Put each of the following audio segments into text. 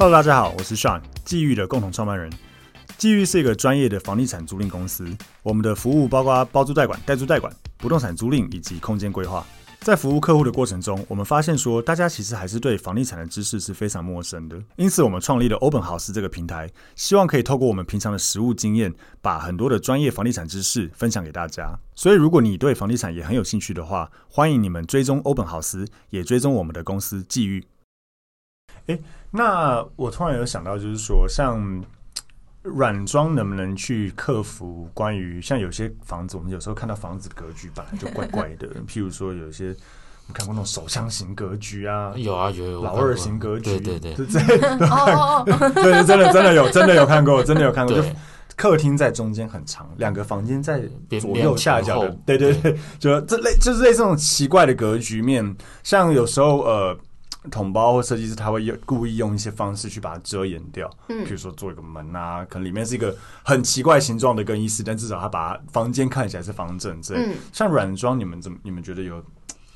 Hello，大家好，我是 Sean，际遇的共同创办人。际遇是一个专业的房地产租赁公司，我们的服务包括包租代管、代租代管、不动产租赁以及空间规划。在服务客户的过程中，我们发现说，大家其实还是对房地产的知识是非常陌生的。因此，我们创立了欧本豪斯这个平台，希望可以透过我们平常的实务经验，把很多的专业房地产知识分享给大家。所以，如果你对房地产也很有兴趣的话，欢迎你们追踪欧本豪斯，也追踪我们的公司际遇。诶，那我突然有想到，就是说，像软装能不能去克服关于像有些房子，我们有时候看到房子格局本来就怪怪的，譬如说有些你看过那种手枪型格局啊，有啊有有老二型格局，对对对，对对，对真的真的有真的有看过，真的有看过，就客厅在中间很长，两个房间在左右下角的，对对对，就这类就是类似这种奇怪的格局面，像有时候呃。统包或设计师他会用故意用一些方式去把它遮掩掉，嗯，比如说做一个门啊，可能里面是一个很奇怪形状的更衣室，但至少他把房间看起来是方正。之类，嗯，像软装，你们怎么？你们觉得有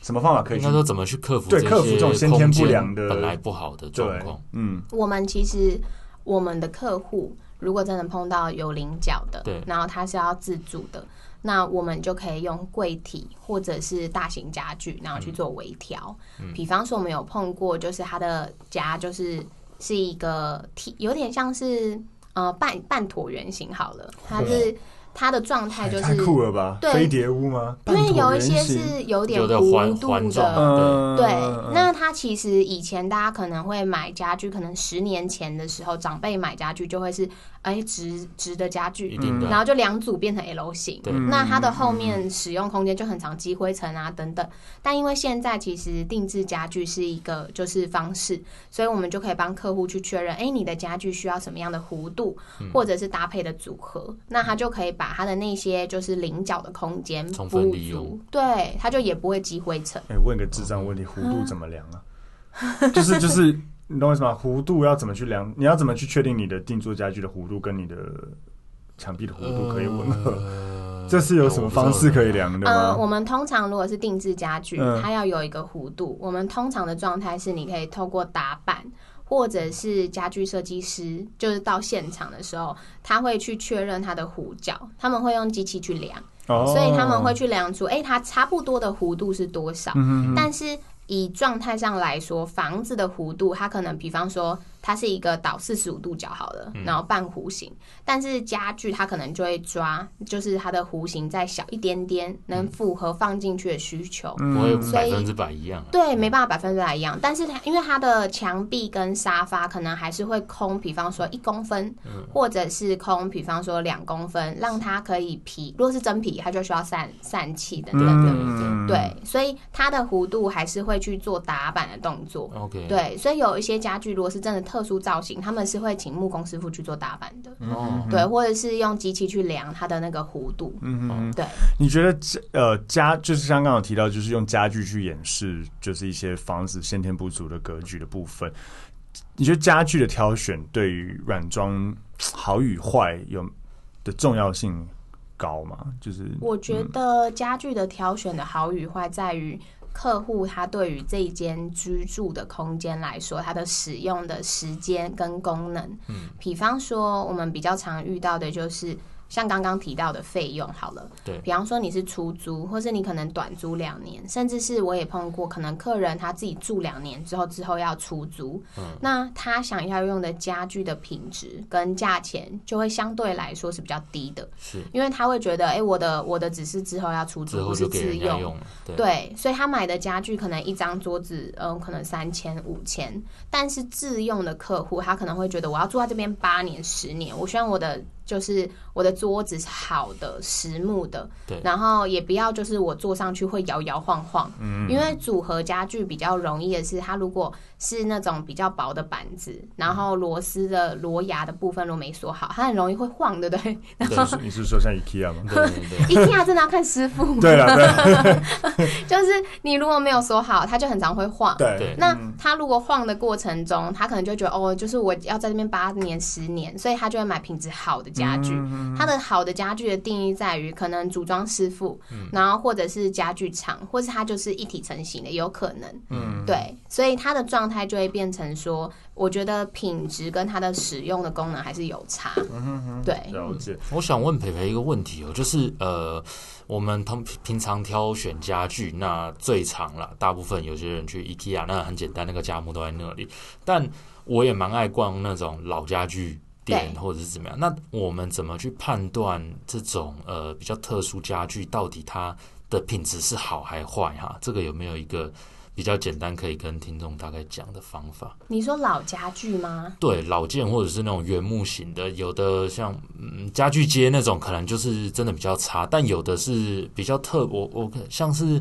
什么方法可以？应该说怎么去克服？对，克服这种先天不良的本来不好的状况。嗯，我们其实我们的客户如果真的碰到有棱角的，对，然后他是要自住的。那我们就可以用柜体或者是大型家具，然后去做微调。嗯，比方说我们有碰过，就是他的家就是是一个体，有点像是呃半半椭圆形好了，它是。它的状态就是太酷了吧？对，飞碟屋吗？因为有一些是有点弧度的，对。那它其实以前大家可能会买家具，可能十年前的时候，长辈买家具就会是哎直直的家具，然后就两组变成 L 型。那它的后面使用空间就很长积灰尘啊等等。但因为现在其实定制家具是一个就是方式，所以我们就可以帮客户去确认，哎，你的家具需要什么样的弧度，或者是搭配的组合，那它就可以。把它的那些就是棱角的空间充分利用，对，它就也不会积灰尘。哎、欸，问个智障问题，弧度怎么量啊？就是就是，你懂我意思吗？弧度要怎么去量？你要怎么去确定你的定做家具的弧度跟你的墙壁的弧度可以吻合？呃、这是有什么方式可以量的吗？嗯、呃，我们通常如果是定制家具，它要有一个弧度。我们通常的状态是，你可以透过打板。或者是家具设计师，就是到现场的时候，他会去确认它的弧角，他们会用机器去量，哦、所以他们会去量出，哎、欸，它差不多的弧度是多少？但是以状态上来说，房子的弧度，它可能，比方说。它是一个倒四十五度角好了，然后半弧形，但是家具它可能就会抓，就是它的弧形再小一点点，能符合放进去的需求。不会百分之百一样。对，没办法百分之百一样，但是它因为它的墙壁跟沙发可能还是会空，比方说一公分，或者是空，比方说两公分，让它可以皮。如果是真皮，它就需要散散气的，对对对，所以它的弧度还是会去做打板的动作。OK，对，所以有一些家具如果是真的。特殊造型，他们是会请木工师傅去做打板的，哦，对，或者是用机器去量它的那个弧度，嗯嗯，对。你觉得呃家就是像刚刚有提到，就是用家具去掩饰，就是一些房子先天不足的格局的部分。你觉得家具的挑选对于软装好与坏有的重要性高吗？就是我觉得家具的挑选的好与坏在于。客户他对于这一间居住的空间来说，他的使用的时间跟功能，嗯，比方说我们比较常遇到的就是。像刚刚提到的费用好了，对，比方说你是出租，或是你可能短租两年，甚至是我也碰过，可能客人他自己住两年之后，之后要出租，嗯，那他想要用的家具的品质跟价钱就会相对来说是比较低的，是，因为他会觉得，哎、欸，我的我的只是之后要出租，不是自用，对，所以他买的家具可能一张桌子，嗯，可能三千五千，但是自用的客户他可能会觉得，我要住在这边八年十年，我希望我的。就是我的桌子是好的实木的，对，然后也不要就是我坐上去会摇摇晃晃，嗯，因为组合家具比较容易的是，它如果是那种比较薄的板子，然后螺丝的螺牙的部分如果没锁好，它很容易会晃，对不对？然后你是说像 IKEA 吗？对对对，IKEA 真的要看师傅，对啊，对，就是你如果没有锁好，它就很常会晃，对，那它如果晃的过程中，它可能就觉得哦，就是我要在这边八年十年，所以他就会买品质好的家具。它的好的家具的定义在于可能组装师傅，然后或者是家具厂，或是它就是一体成型的，有可能。嗯，对，所以它的状态就会变成说，我觉得品质跟它的使用的功能还是有差。对，了解。我想问培培一个问题哦，就是呃，我们通平常挑选家具，那最常了，大部分有些人去 IKEA，那很简单，那个家木都在那里。但我也蛮爱逛那种老家具店或者是怎么样。那我们怎么去判断这种呃比较特殊家具到底它的品质是好还坏？哈，这个有没有一个比较简单可以跟听众大概讲的方法？你说老家具吗？对，老件或者是那种原木型的，有的像嗯家具街那种，可能就是真的比较差，但有的是比较特，我我像是。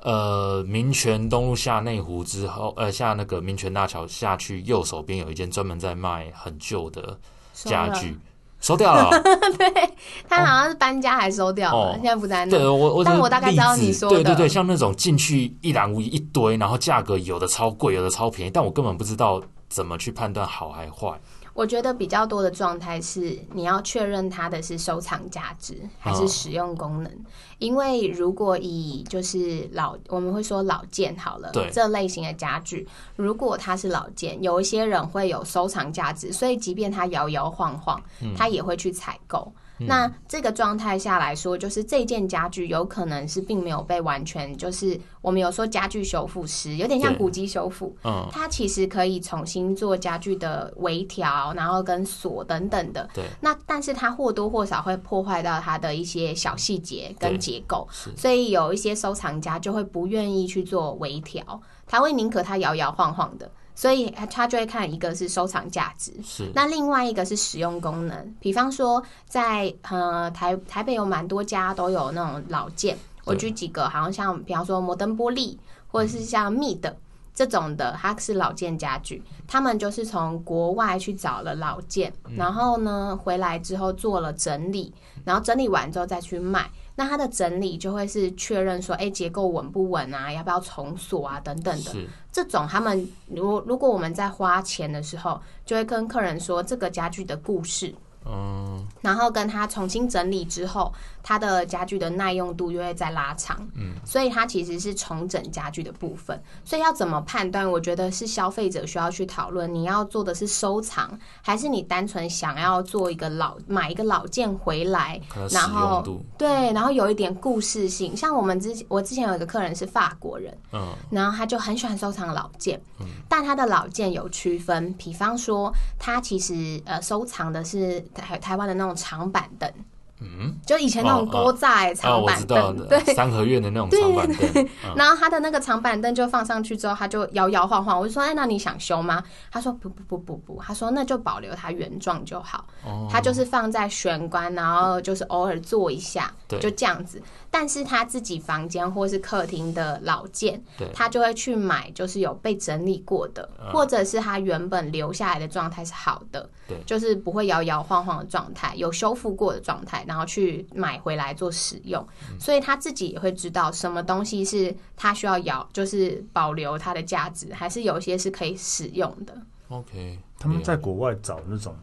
呃，民权东路下内湖之后，呃，下那个民权大桥下去，右手边有一间专门在卖很旧的家具，收，掉了。对，他好像是搬家还收掉了，哦、现在不在那。对，我我但我大概知道你说的。对对对，像那种进去一览无遗一堆，然后价格有的超贵，有的超便宜，但我根本不知道怎么去判断好还坏。我觉得比较多的状态是，你要确认它的是收藏价值还是使用功能。因为如果以就是老，我们会说老件好了，这类型的家具，如果它是老件，有一些人会有收藏价值，所以即便它摇摇晃晃，他也会去采购。那这个状态下来说，就是这件家具有可能是并没有被完全，就是我们有说家具修复师，有点像古籍修复，嗯，它其实可以重新做家具的微调，然后跟锁等等。的，对。那但是它或多或少会破坏到它的一些小细节跟结构，所以有一些收藏家就会不愿意去做微调，他会宁可它摇摇晃晃的。所以他就会看一个是收藏价值，是那另外一个是使用功能。比方说在，在呃台台北有蛮多家都有那种老件，我举几个，好像像比方说摩登玻璃，或者是像 Mead 这种的，它是老件家具。他们就是从国外去找了老件，然后呢回来之后做了整理，然后整理完之后再去卖。那它的整理就会是确认说，哎，结构稳不稳啊？要不要重锁啊？等等的。这种他们如如果我们在花钱的时候，就会跟客人说这个家具的故事。嗯，然后跟他重新整理之后，他的家具的耐用度又会再拉长。嗯，所以它其实是重整家具的部分。所以要怎么判断？我觉得是消费者需要去讨论。你要做的是收藏，还是你单纯想要做一个老买一个老件回来，然后对，然后有一点故事性。像我们之前，我之前有一个客人是法国人，嗯，然后他就很喜欢收藏老件，嗯，但他的老件有区分，比方说他其实呃收藏的是。台台湾的那种长板凳，嗯，就以前那种锅仔长板凳，对，三合院的那种长板凳。然后他的那个长板凳就放上去之后，他就摇摇晃晃。我就说：“哎，那你想修吗？”他说：“不不不不不。”他说：“那就保留它原状就好。哦”他就是放在玄关，然后就是偶尔坐一下，就这样子。但是他自己房间或是客厅的老件，他就会去买，就是有被整理过的，嗯、或者是他原本留下来的状态是好的，对就是不会摇摇晃晃的状态，有修复过的状态，然后去买回来做使用。嗯、所以他自己也会知道什么东西是他需要摇，就是保留它的价值，还是有些是可以使用的。OK，他们在国外找那种。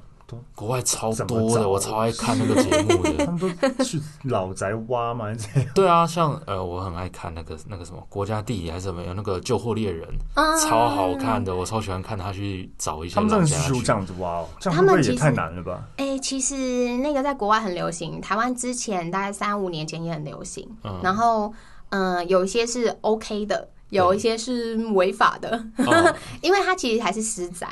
国外超多的，我超爱看那个节目的。他们都去老宅挖嘛，这样。对啊，像呃，我很爱看那个那个什么国家地理还是什么，有那个救货猎人，超好看的，我超喜欢看他去找一些。他们真的是这样子挖哦，这样会不会也太难了吧？哎、欸，其实那个在国外很流行，台湾之前大概三五年前也很流行。嗯、然后嗯、呃，有一些是 OK 的，有一些是违法的，因为它其实还是私宅。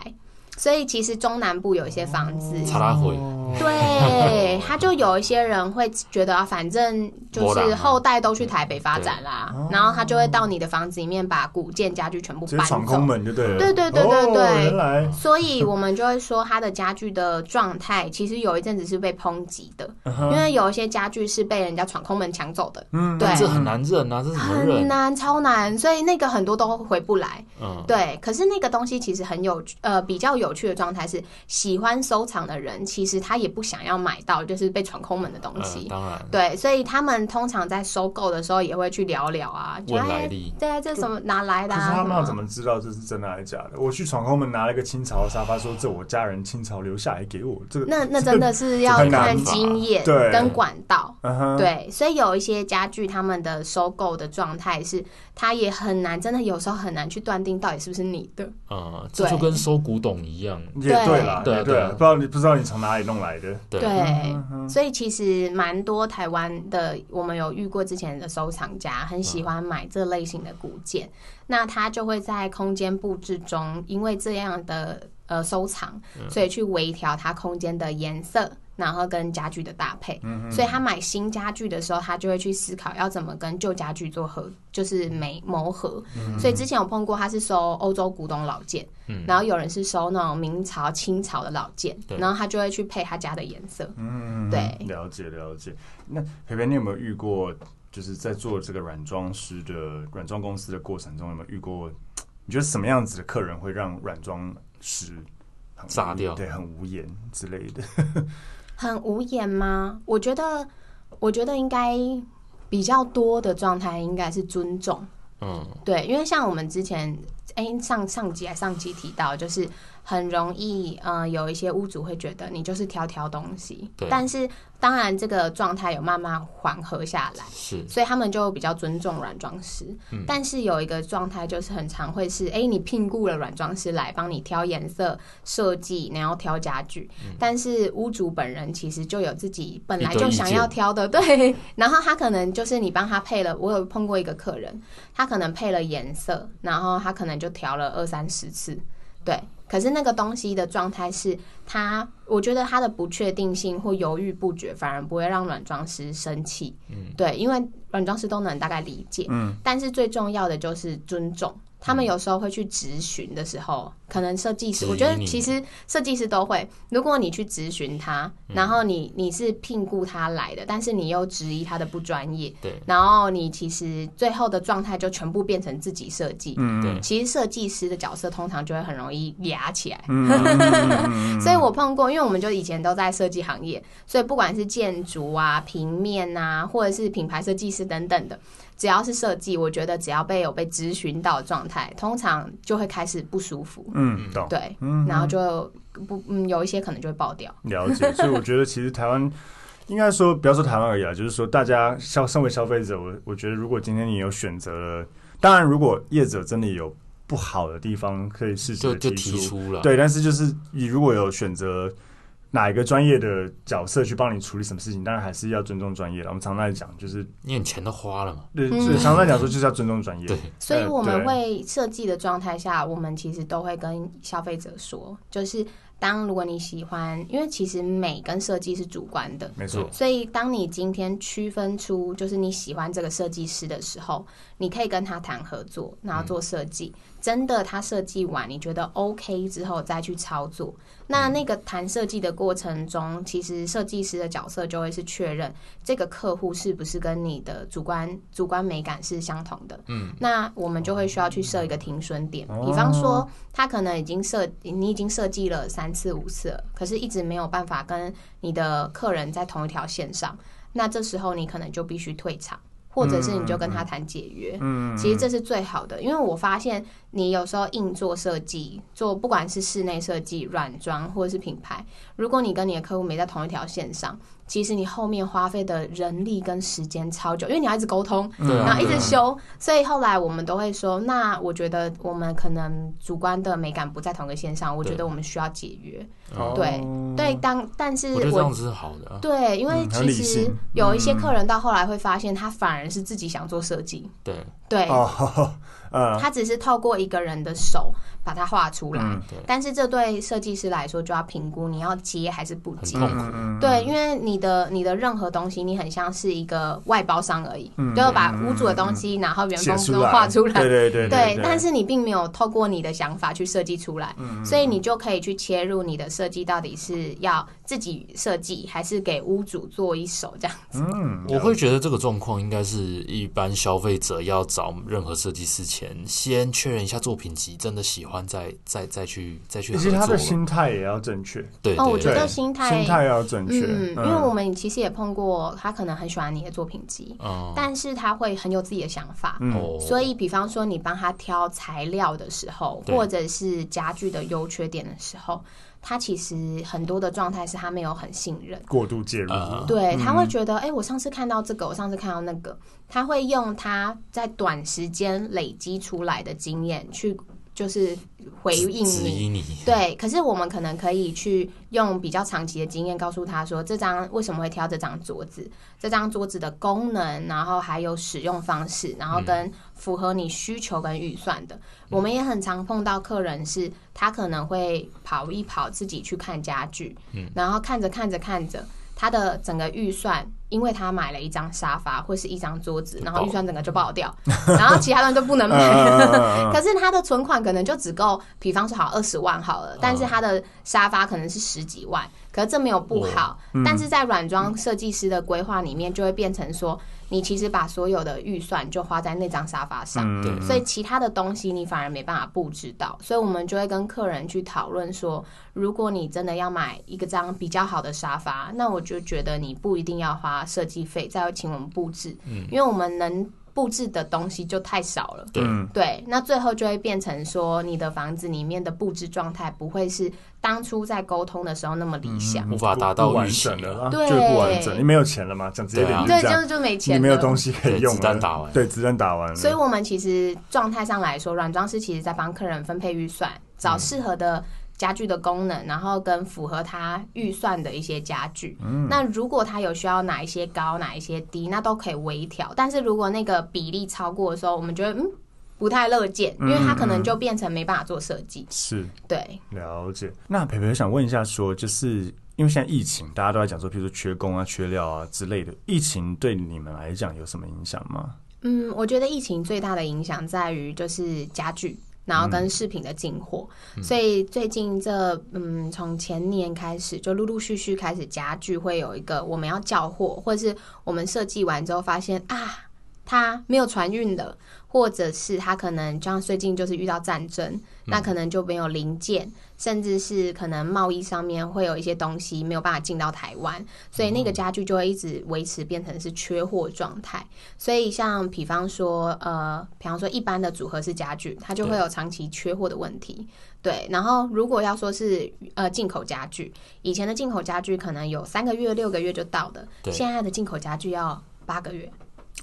所以其实中南部有一些房子，查拉回，对，他就有一些人会觉得啊，反正就是后代都去台北发展啦，然后他就会到你的房子里面把古建家具全部搬走，闯空门就对了。对对对对对，所以我们就会说他的家具的状态，其实有一阵子是被抨击的，因为有一些家具是被人家闯空门抢走的。嗯，对，这很难认啊，这很难，超难，所以那个很多都回不来。嗯，对。可是那个东西其实很有呃比较有趣的状态是，喜欢收藏的人其实他也不想要买到就是被闯空门的东西。当然，对，所以他们通常在收购的时候也会去聊聊啊，问来历。对，这什么哪来的？可是他们要怎么知道这是真的还是假的？我去闯空门拿了一个清朝的沙发，说这我家人清朝留下来给我。这个那那真的是要看经验跟管道。对，所以有一些家具他们的收购的状态是，他也很难，真的有时候很难去断定到底是不是你的。嗯，这就跟收古董一样。也对了，对对，不知道你不知道你从哪里弄来的。对，所以其实蛮多台湾的，我们有遇过之前的收藏家，很喜欢买这类型的古件，那他就会在空间布置中，因为这样的呃收藏，所以去微调它空间的颜色。然后跟家具的搭配，嗯、所以他买新家具的时候，他就会去思考要怎么跟旧家具做合，就是美磨合。嗯、所以之前我碰过，他是收欧洲古董老件，嗯、然后有人是收那种明朝、清朝的老件，对然后他就会去配他家的颜色。嗯，对，了解了解。那培培，你有没有遇过，就是在做这个软装师的软装公司的过程中，有没有遇过？你觉得什么样子的客人会让软装师炸掉？对，很无言之类的。很无言吗？我觉得，我觉得应该比较多的状态应该是尊重。嗯，对，因为像我们之前，哎、欸，上上集还上集提到，就是。很容易，嗯、呃，有一些屋主会觉得你就是挑挑东西，对。但是当然这个状态有慢慢缓和下来，是，所以他们就比较尊重软装师。嗯、但是有一个状态就是很常会是，哎、欸，你聘雇了软装师来帮你挑颜色、设计，然后挑家具，嗯、但是屋主本人其实就有自己本来就想要挑的，对，然后他可能就是你帮他配了，我有碰过一个客人，他可能配了颜色，然后他可能就调了二三十次，对。可是那个东西的状态是，他我觉得他的不确定性或犹豫不决，反而不会让软装师生气。嗯，对，因为软装师都能大概理解。嗯，但是最重要的就是尊重。他们有时候会去质询的时候，可能设计师，我觉得其实设计师都会。如果你去质询他，然后你你是聘雇他来的，但是你又质疑他的不专业，对，然后你其实最后的状态就全部变成自己设计。嗯，对。其实设计师的角色通常就会很容易压起来。嗯，所以我碰过，因为我们就以前都在设计行业，所以不管是建筑啊、平面啊，或者是品牌设计师等等的。只要是设计，我觉得只要被有被咨询到的状态，通常就会开始不舒服。嗯，懂。对，嗯，然后就不嗯，有一些可能就会爆掉。了解，所以我觉得其实台湾应该说，不要说台湾而已啊，就是说大家消身为消费者，我我觉得如果今天你有选择了，当然如果业者真的有不好的地方，可以试着提出，就就提出了。对，但是就是你如果有选择。哪一个专业的角色去帮你处理什么事情？当然还是要尊重专业了。我们常常在讲，就是你钱都花了嘛。对，所以常常在讲说就是要尊重专业。对，所以我们会设计的状态下，我们其实都会跟消费者说，就是。当如果你喜欢，因为其实美跟设计是主观的，没错。所以当你今天区分出就是你喜欢这个设计师的时候，你可以跟他谈合作，然后做设计。嗯、真的他设计完你觉得 OK 之后再去操作。那那个谈设计的过程中，其实设计师的角色就会是确认这个客户是不是跟你的主观主观美感是相同的。嗯，那我们就会需要去设一个停损点，哦、比方说他可能已经设你已经设计了三。次五次，可是一直没有办法跟你的客人在同一条线上，那这时候你可能就必须退场，或者是你就跟他谈解约。嗯，其实这是最好的，因为我发现你有时候硬做设计，做不管是室内设计、软装或者是品牌，如果你跟你的客户没在同一条线上。其实你后面花费的人力跟时间超久，因为你要一直沟通，然后一直修，所以后来我们都会说，那我觉得我们可能主观的美感不在同个线上，我觉得我们需要解约。对对，当但是我觉得这样子是好的。对，因为其实有一些客人到后来会发现，他反而是自己想做设计。对对。嗯，它只是透过一个人的手把它画出来，嗯、但是这对设计师来说就要评估你要接还是不接。痛苦。对，因为你的你的任何东西，你很像是一个外包商而已，嗯、就是把屋主的东西然后原封不动画出来，对对对，对，对，但是你并没有透过你的想法去设计出来，嗯、所以你就可以去切入你的设计到底是要自己设计还是给屋主做一手这样子。嗯，我会觉得这个状况应该是一般消费者要找任何设计师前，先确认一下作品集，真的喜欢再再再去再去合作。其实他的心态也要正确。对，对，哦，我觉得心态心态要正确。嗯，因为我们其实也碰过，他可能很喜欢你的作品集，嗯，但是他会很有自己的想法。嗯，所以比方说你帮他挑材料的时候，或者是家具的优缺点的时候。他其实很多的状态是他没有很信任，过度介入，对，他会觉得，哎、欸，我上次看到这个，我上次看到那个，他会用他在短时间累积出来的经验去。就是回应你，你，对。可是我们可能可以去用比较长期的经验告诉他说，这张为什么会挑这张桌子，这张桌子的功能，然后还有使用方式，然后跟符合你需求跟预算的。嗯、我们也很常碰到客人是，他可能会跑一跑自己去看家具，嗯，然后看着看着看着。他的整个预算，因为他买了一张沙发或是一张桌子，然后预算整个就爆掉，然后其他人都不能买。可是他的存款可能就只够，比方说好二十万好了，但是他的沙发可能是十几万，可是这没有不好，但是在软装设计师的规划里面，就会变成说。你其实把所有的预算就花在那张沙发上，嗯，所以其他的东西你反而没办法布置到，所以我们就会跟客人去讨论说，如果你真的要买一个张比较好的沙发，那我就觉得你不一定要花设计费，再请我们布置，嗯，因为我们能。布置的东西就太少了，对。对，那最后就会变成说，你的房子里面的布置状态不会是当初在沟通的时候那么理想，无法达到完整的，对，就不完整，你没有钱了嘛，讲直接点，对，就是就没钱，你没有东西可以用，子弹打完，对，子弹打完，所以我们其实状态上来说，软装师其实在帮客人分配预算，找适合的。家具的功能，然后跟符合他预算的一些家具。嗯，那如果他有需要哪一些高，哪一些低，那都可以微调。但是如果那个比例超过的时候，我们觉得嗯不太乐见，因为他可能就变成没办法做设计。是，对，了解。那培培想问一下说，说就是因为现在疫情，大家都在讲说，譬如说缺工啊、缺料啊之类的，疫情对你们来讲有什么影响吗？嗯，我觉得疫情最大的影响在于就是家具。然后跟饰品的进货，嗯，所以最近这嗯，从前年开始就陆陆续续开始家具会有一个我们要叫货，或者是我们设计完之后发现啊，它没有船运的，或者是他可能像最近就是遇到战争，那可能就没有零件。甚至是可能贸易上面会有一些东西没有办法进到台湾，所以那个家具就会一直维持变成是缺货状态。所以像比方说，呃，比方说一般的组合式家具，它就会有长期缺货的问题。对，然后如果要说是呃进口家具，以前的进口家具可能有三个月、六个月就到的，现在的进口家具要八个月。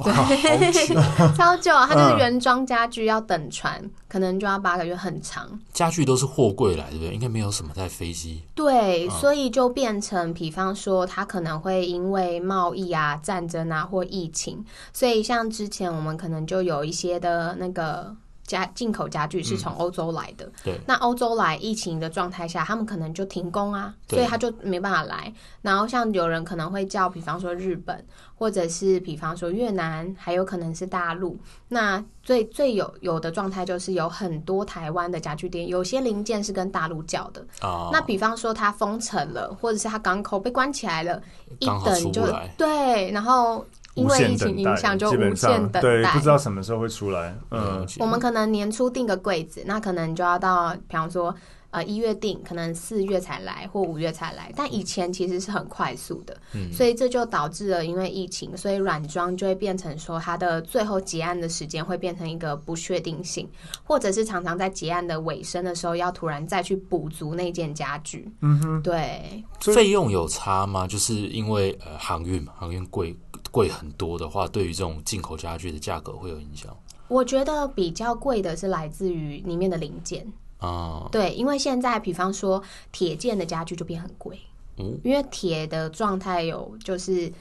对，超久，它就是原装家具要等船，嗯，可能就要八个月，很长。家具都是货柜来，对不对？应该没有什么在飞机。对，嗯，所以就变成，比方说，它可能会因为贸易啊、战争啊或疫情，所以像之前我们可能就有一些的那个。家进口家具是从欧洲来的，嗯、对，那欧洲来疫情的状态下，他们可能就停工啊，所以他就没办法来。然后像有人可能会叫，比方说日本，或者是比方说越南，还有可能是大陆。那最最有有的状态就是有很多台湾的家具店，有些零件是跟大陆叫的。哦、那比方说它封城了，或者是它港口被关起来了，一等就对，然后。因为疫情影响，就无限等待，对，不知道什么时候会出来。嗯，我们可能年初定个柜子，那可能就要到，比方说，呃，一月订，可能四月才来，或五月才来。但以前其实是很快速的，嗯，所以这就导致了，因为疫情，所以软装就会变成说，它的最后结案的时间会变成一个不确定性，或者是常常在结案的尾声的时候，要突然再去补足那件家具。嗯哼，对，费用有差吗？就是因为呃航运嘛，航运贵。贵很多的话，对于这种进口家具的价格会有影响。我觉得比较贵的是来自于里面的零件啊，对，因为现在比方说铁件的家具就变很贵，嗯，因为铁的状态有就是涨，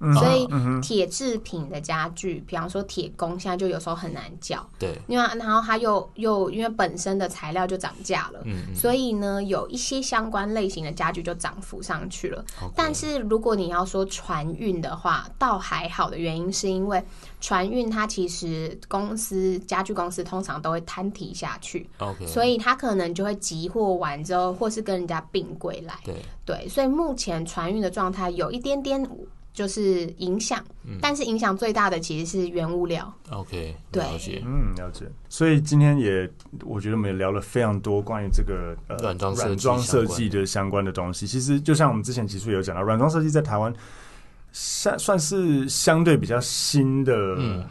嗯、所以铁制品的家具，比方说铁工，现在就有时候很难叫。对，因为然后它又又因为本身的材料就涨价了，嗯，所以呢，有一些相关类型的家具就涨幅上去了。Okay. 但是如果你要说船运的话，倒还好的原因是因为船运它其实公司家具公司通常都会摊提下去所以它可能就会集货完之后，或是跟人家并柜来。对对，所以目前船运的状态有一点点。就是影响，嗯、但是影响最大的其实是原物料。OK，对，了解，嗯，了解。所以今天也，我觉得我们也聊了非常多关于这个呃软装软装设计的相关的东西。其实就像我们之前其实有讲到，软装设计在台湾算算是相对比较新的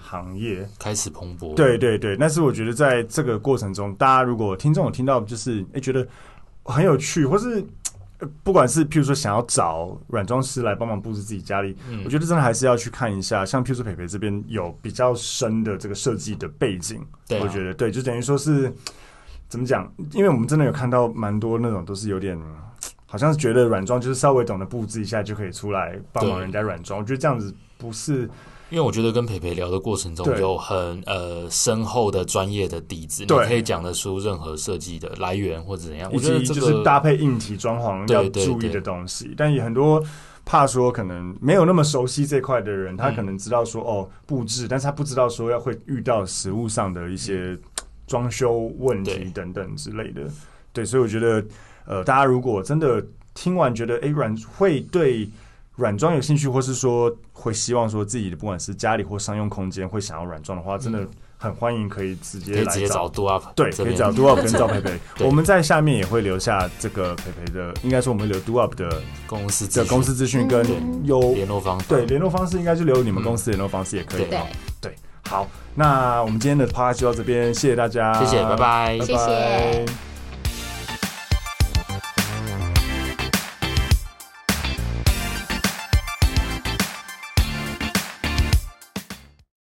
行业，嗯、开始蓬勃。对对对，但是我觉得在这个过程中，大家如果听众有听到，就是哎觉得很有趣，或是。不管是譬如说想要找软装师来帮忙布置自己家里，嗯，我觉得真的还是要去看一下。像譬如说培培这边有比较深的这个设计的背景，对啊，我觉得对，就等于说是怎么讲？因为我们真的有看到蛮多那种都是有点，好像是觉得软装就是稍微懂得布置一下就可以出来帮忙人家软装。我觉得这样子不是。因为我觉得跟培培聊的过程中有很呃深厚的专业的底子，对，你可以讲得出任何设计的来源或者怎样。我觉得这就是搭配硬体装潢要注意的东西。但也很多怕说可能没有那么熟悉这块的人，他可能知道说哦布置，但是他不知道说要会遇到实物上的一些装修问题等等之类的。对，所以我觉得呃大家如果真的听完觉得哎软会对。软装有兴趣，或是说会希望说自己的不管是家里或商用空间会想要软装的话，真的很欢迎可以直接来找 DoUp，对，可以。找 DoUp 跟赵培培。我们在下面也会留下这个培培的，应该说我们会留 DoUp 的公司的公司资讯跟有联络方式，对，联络方式应该就留你们公司联络方式也可以。对。对，好，那我们今天的 podcast 就到这边，谢谢大家，谢谢，拜拜，谢谢。